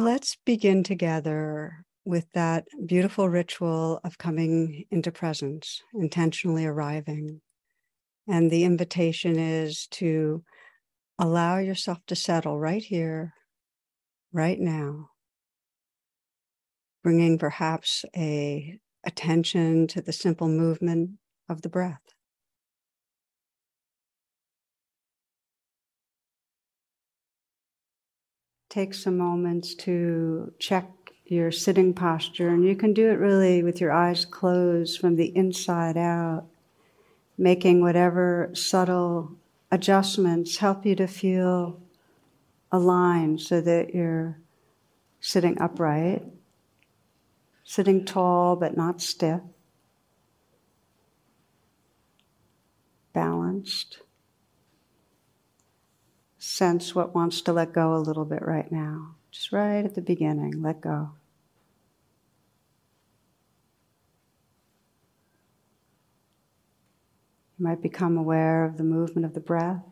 Let's begin together with that beautiful ritual of coming into presence, intentionally arriving. And the invitation is to allow yourself to settle right here, right now, bringing perhaps a attention to the simple movement of the breath. Take some moments to check your sitting posture, and you can do it really with your eyes closed from the inside out, making whatever subtle adjustments help you to feel aligned so that you're sitting upright, sitting tall but not stiff, balanced sense what wants to let go a little bit right now. Just right at the beginning, let go. You might become aware of the movement of the breath.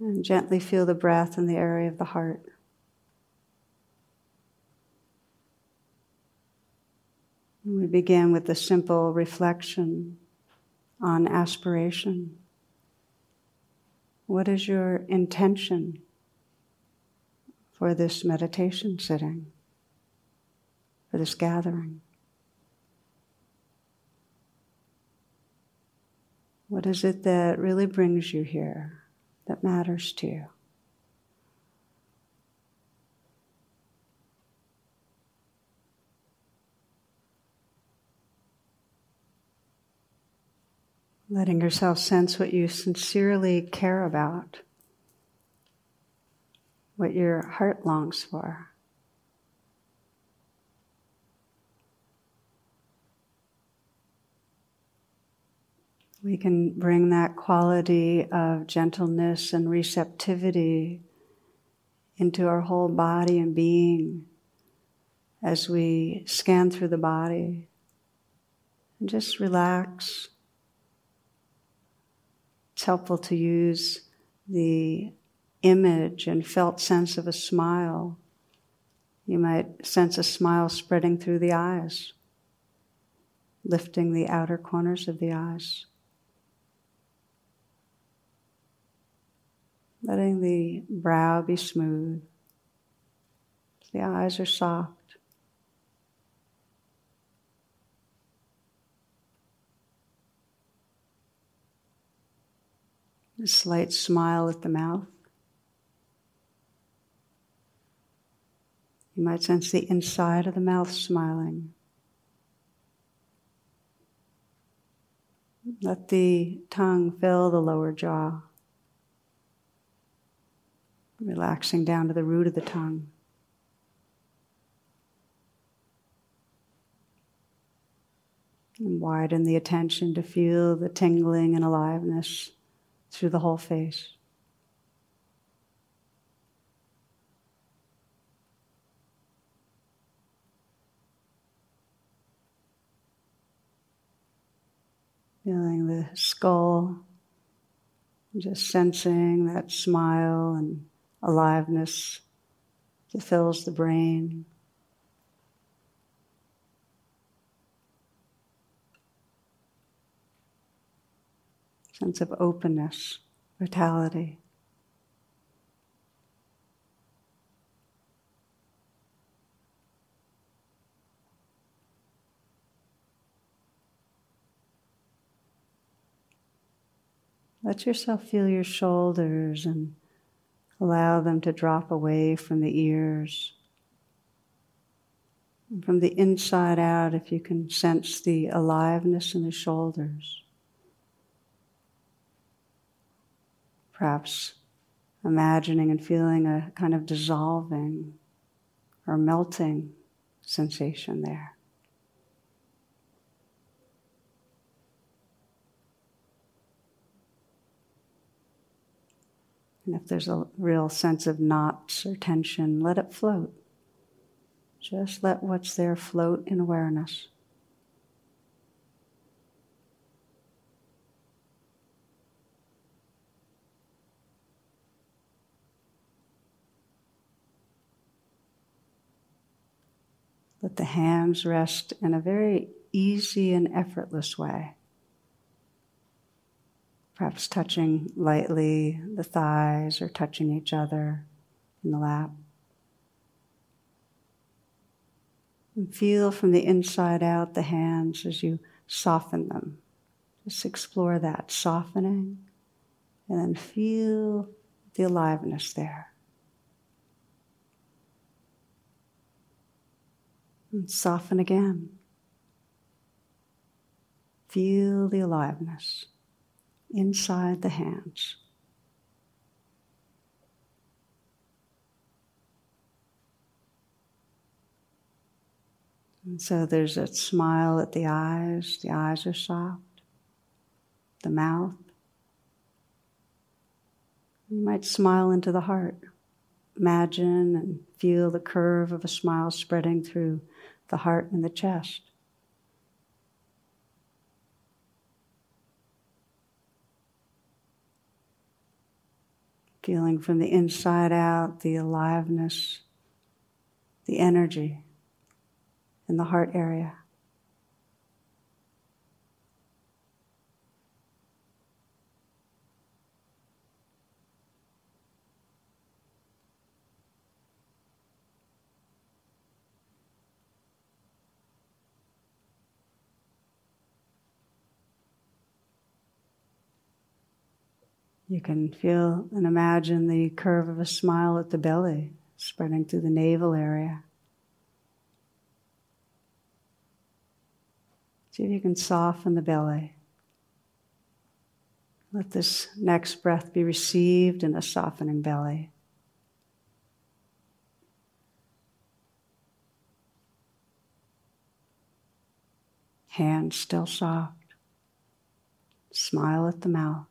And gently feel the breath in the area of the heart. We begin with a simple reflection on aspiration. What is your intention for this meditation sitting, for this gathering? What is it that really brings you here, that matters to you? Letting yourself sense what you sincerely care about, what your heart longs for. We can bring that quality of gentleness and receptivity into our whole body and being as we scan through the body. And just relax it's helpful to use the image and felt sense of a smile. You might sense a smile spreading through the eyes, lifting the outer corners of the eyes. Letting the brow be smooth. The eyes are soft. A slight smile at the mouth. You might sense the inside of the mouth smiling. Let the tongue fill the lower jaw, relaxing down to the root of the tongue. And widen the attention to feel the tingling and aliveness through the whole face. Feeling the skull, just sensing that smile and aliveness that fills the brain. Sense of openness, vitality. Let yourself feel your shoulders and Allow them to drop away from the ears. And from the inside out, if you can sense the aliveness in the shoulders. Perhaps imagining and feeling a kind of dissolving or melting sensation there. And if there's a real sense of knots or tension, let it float. Just let what's there float in awareness. Let the hands rest in a very easy and effortless way. Perhaps touching lightly the thighs or touching each other in the lap. And feel from the inside out the hands as you soften them. Just explore that softening and then feel the aliveness there. And soften again. Feel the aliveness inside the hands. And so there's a smile at the eyes, the eyes are soft, the mouth. You might smile into the heart. Imagine and feel the curve of a smile spreading through the heart and the chest. Feeling from the inside out the aliveness, the energy in the heart area. You can feel and imagine the curve of a smile at the belly, spreading through the navel area. See if you can soften the belly. Let this next breath be received in a softening belly. Hands still soft. Smile at the mouth.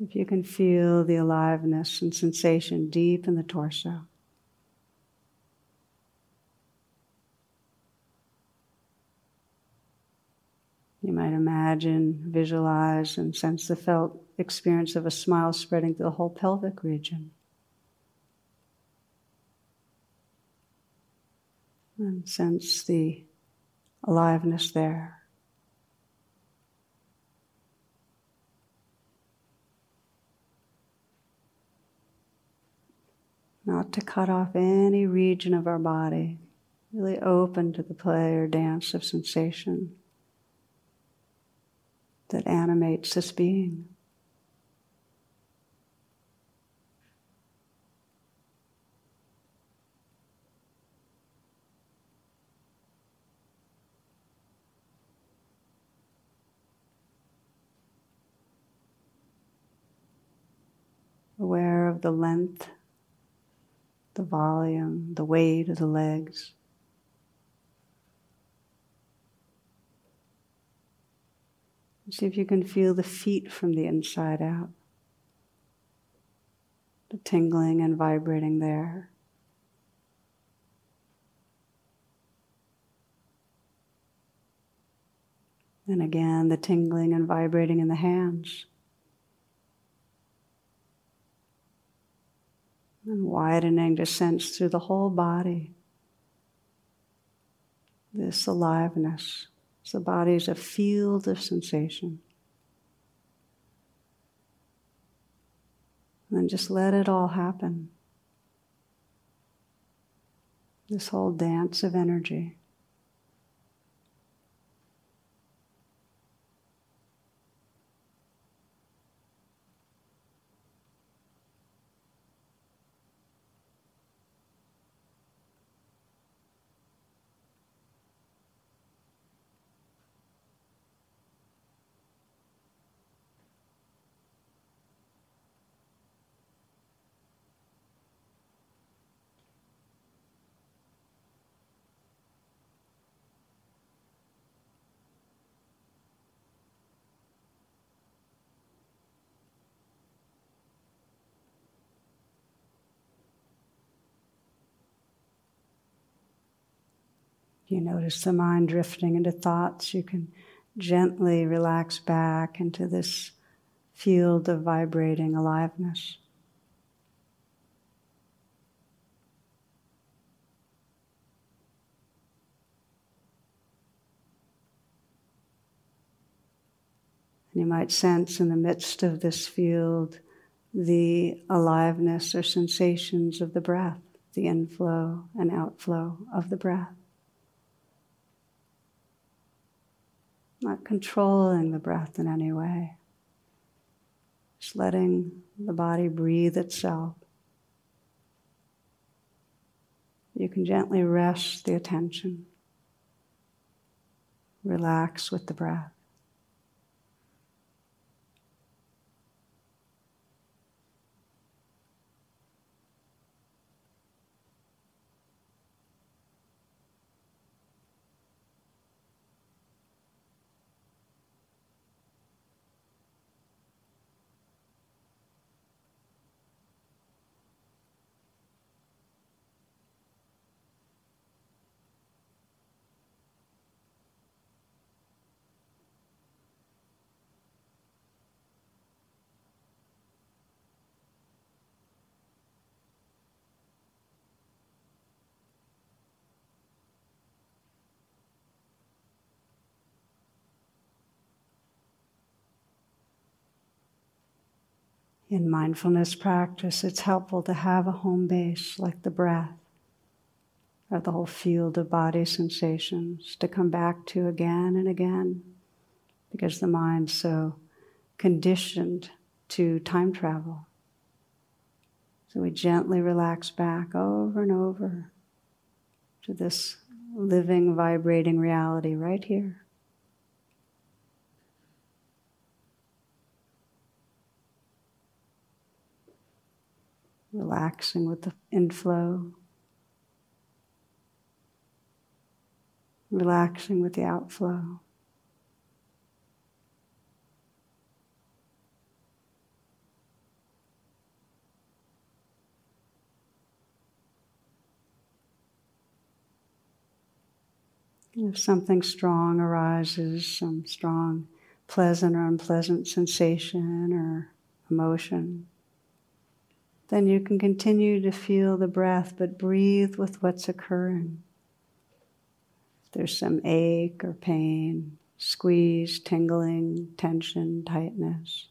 If you can feel the aliveness and sensation deep in the torso. You might imagine, visualize, and sense the felt experience of a smile spreading through the whole pelvic region. And sense the aliveness there. Not to cut off any region of our body, really open to the play or dance of sensation that animates this being. Aware of the length the volume, the weight of the legs. See if you can feel the feet from the inside out, the tingling and vibrating there. And again, the tingling and vibrating in the hands. And widening to sense through the whole body this aliveness. So the body is a field of sensation. And just let it all happen. this whole dance of energy. You notice the mind drifting into thoughts. You can gently relax back into this field of vibrating aliveness. And you might sense in the midst of this field the aliveness or sensations of the breath, the inflow and outflow of the breath. Not controlling the breath in any way, just letting the body breathe itself. You can gently rest the attention, relax with the breath. In mindfulness practice, it's helpful to have a home base like the breath or the whole field of body sensations to come back to again and again because the mind's so conditioned to time travel. So we gently relax back over and over to this living, vibrating reality right here. Relaxing with the inflow, relaxing with the outflow. If something strong arises, some strong pleasant or unpleasant sensation or emotion, then you can continue to feel the breath, but breathe with what's occurring. If there's some ache or pain, squeeze, tingling, tension, tightness,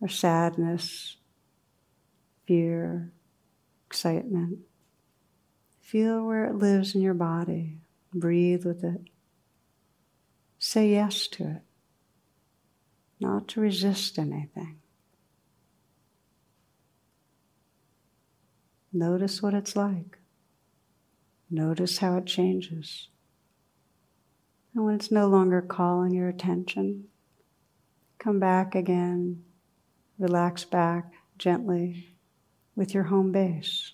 or sadness, fear, excitement, feel where it lives in your body. Breathe with it. Say yes to it, not to resist anything. Notice what it's like. Notice how it changes. And when it's no longer calling your attention, come back again, relax back gently with your home base,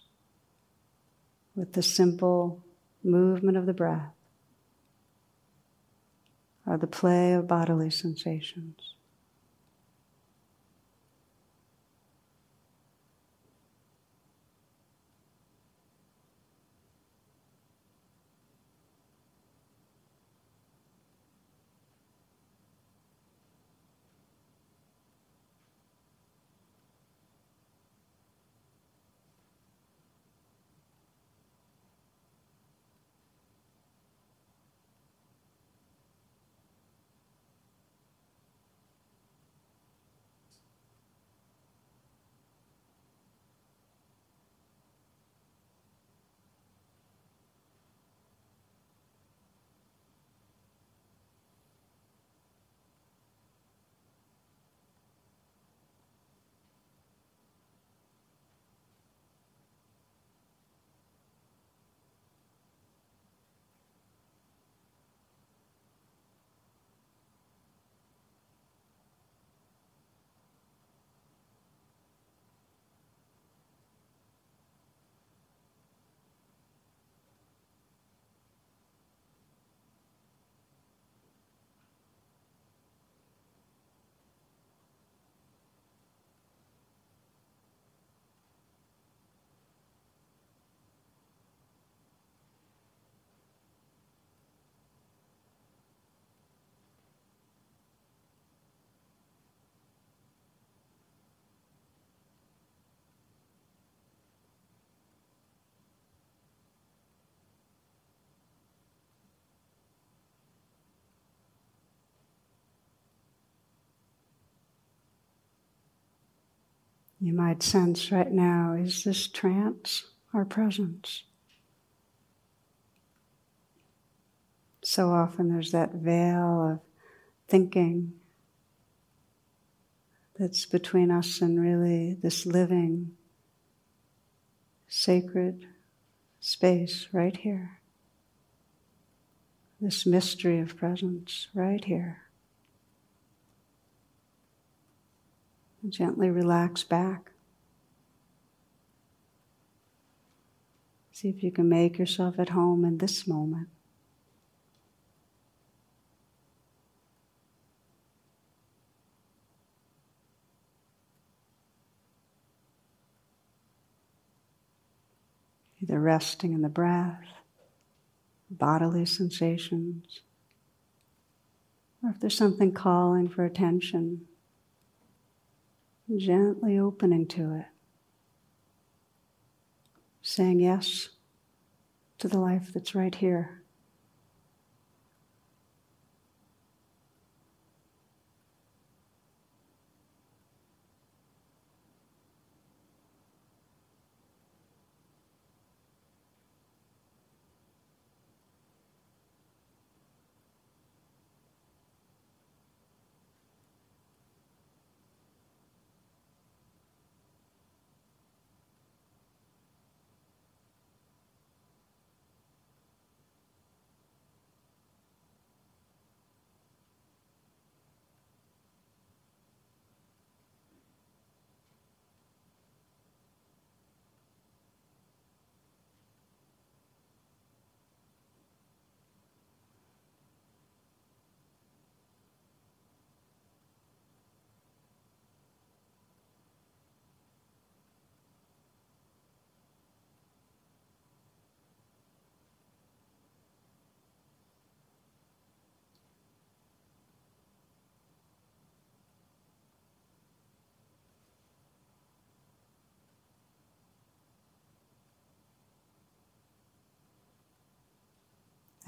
with the simple movement of the breath or the play of bodily sensations. You might sense right now is this trance our presence? So often there's that veil of thinking that's between us and really this living, sacred space right here. This mystery of presence right here. Gently relax back. See if you can make yourself at home in this moment. Either resting in the breath, bodily sensations, or if there's something calling for attention, gently opening to it, saying yes to the life that's right here.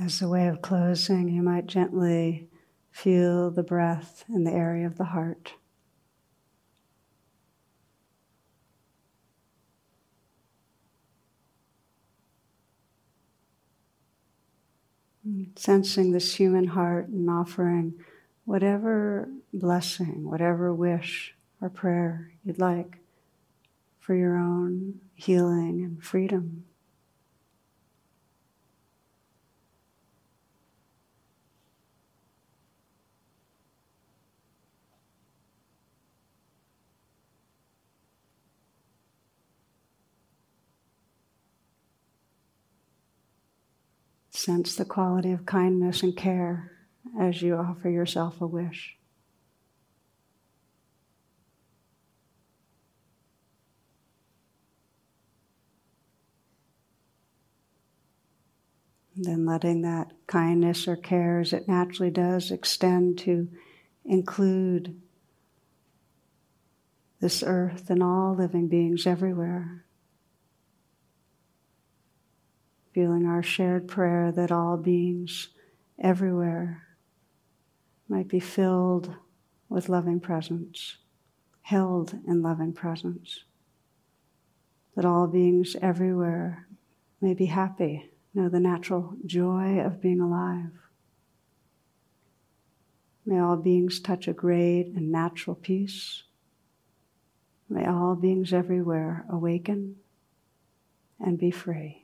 As a way of closing, you might gently feel the breath in the area of the heart. Sensing this human heart and offering whatever blessing, whatever wish or prayer you'd like for your own healing and freedom. Sense the quality of kindness and care as you offer yourself a wish. And then letting that kindness or care, as it naturally does, extend to include this earth and all living beings everywhere. Feeling our shared prayer that all beings everywhere might be filled with loving presence, held in loving presence, that all beings everywhere may be happy, know the natural joy of being alive. May all beings touch a great and natural peace. May all beings everywhere awaken and be free.